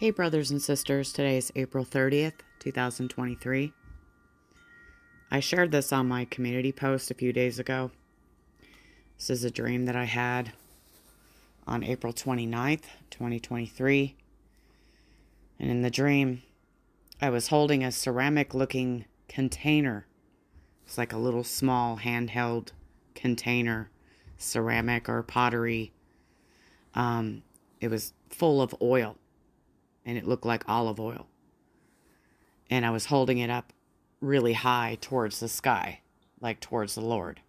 Hey, brothers and sisters, today is April 30th, 2023. I shared this on my community post a few days ago. This is a dream that I had on April 29th, 2023. And in the dream, I was holding a ceramic looking container. It's like a little small handheld container, ceramic or pottery. Um, it was full of oil and it looked like olive oil. And I was holding it up really high towards the sky, like towards the Lord.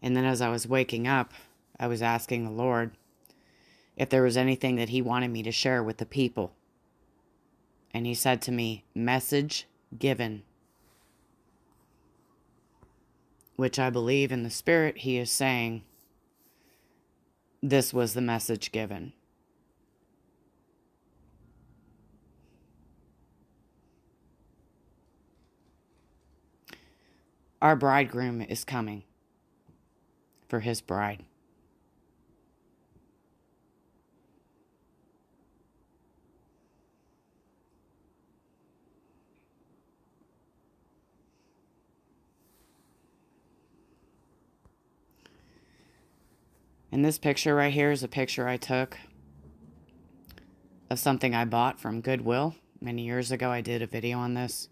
And then as I was waking up, I was asking the Lord if there was anything that He wanted me to share with the people. And He said to me, Message given which I believe in the Spirit, he is saying this was the message given. Our bridegroom is coming for his bride. And this picture right here is a picture I took of something I bought from Goodwill. Many years ago, I did a video on this.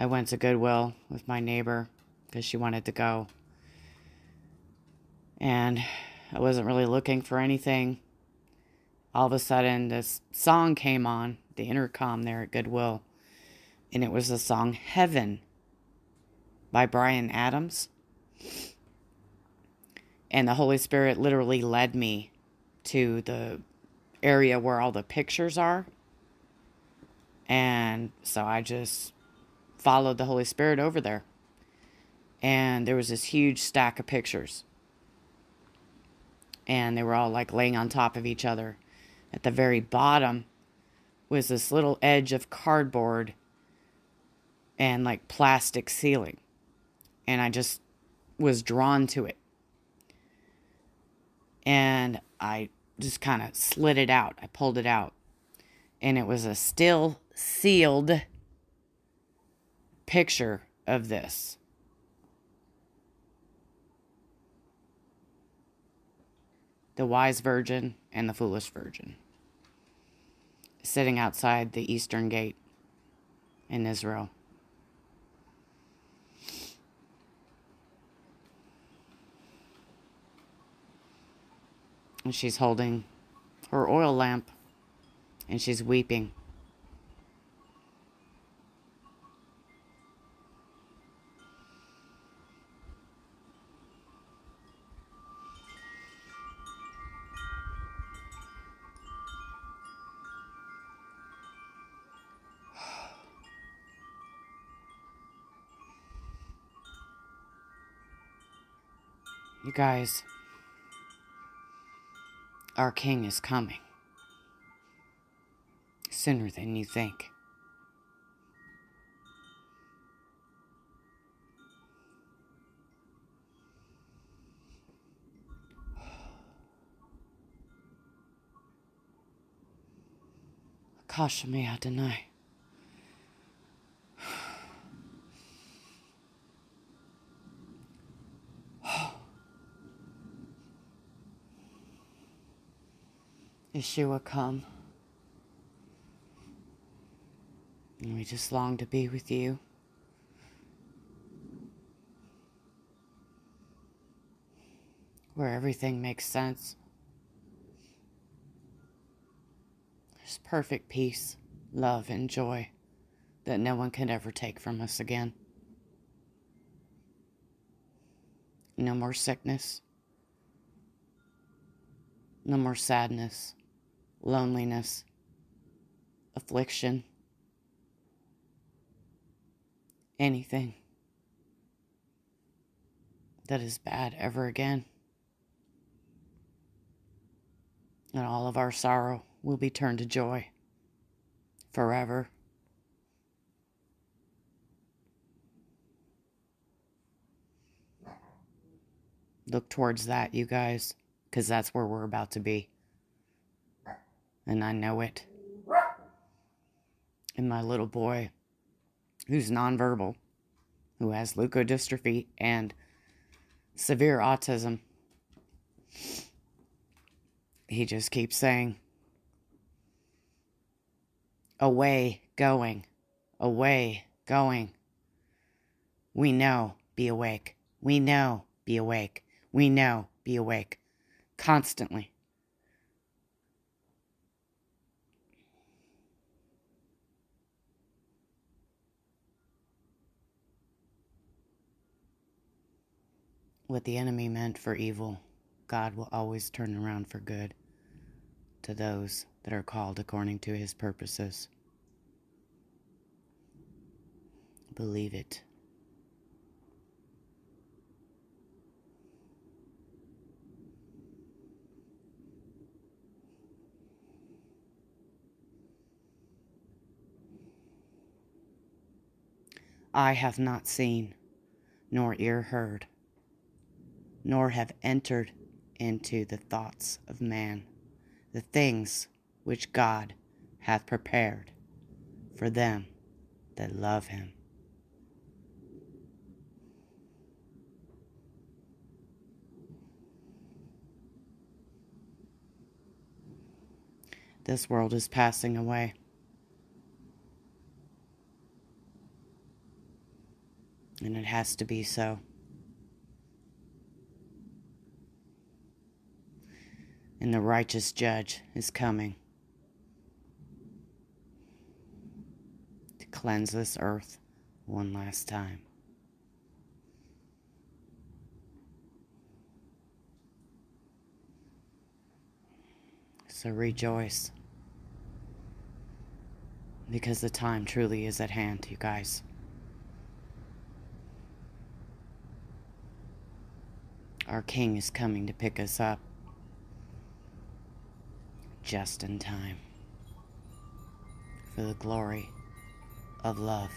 I went to Goodwill with my neighbor because she wanted to go. And I wasn't really looking for anything. All of a sudden, this song came on the intercom there at Goodwill. And it was the song Heaven by Bryan Adams and the Holy Spirit literally led me to the area where all the pictures are. And so I just followed the Holy Spirit over there. And there was this huge stack of pictures. And they were all like laying on top of each other. At the very bottom was this little edge of cardboard and like plastic sealing. And I just was drawn to it and I just kind of slid it out. I pulled it out. And it was a still sealed picture of this. The wise virgin and the foolish virgin sitting outside the eastern gate in Israel. And she's holding her oil lamp and she's weeping. You guys. Our king is coming. Sooner than you think. Kashmi Adonai. Yeshua come. And we just long to be with you. Where everything makes sense. There's perfect peace, love, and joy that no one can ever take from us again. No more sickness. No more sadness loneliness, affliction, anything that is bad ever again. And all of our sorrow will be turned to joy forever. Look towards that, you guys, because that's where we're about to be. And I know it. And my little boy, who's nonverbal, who has leukodystrophy and severe autism, he just keeps saying, Away, going, away, going. We know, be awake. We know, be awake. We know, be awake. Constantly. What the enemy meant for evil, God will always turn around for good to those that are called according to his purposes. Believe it. I have not seen, nor ear heard, nor have entered into the thoughts of man the things which God hath prepared for them that love him. This world is passing away. And it has to be so. And the righteous judge is coming to cleanse this earth one last time. So rejoice. Because the time truly is at hand, you guys. Our King is coming to pick us up just in time for the glory of love.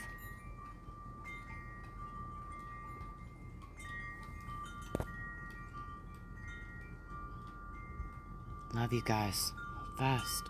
Love you guys. Fast.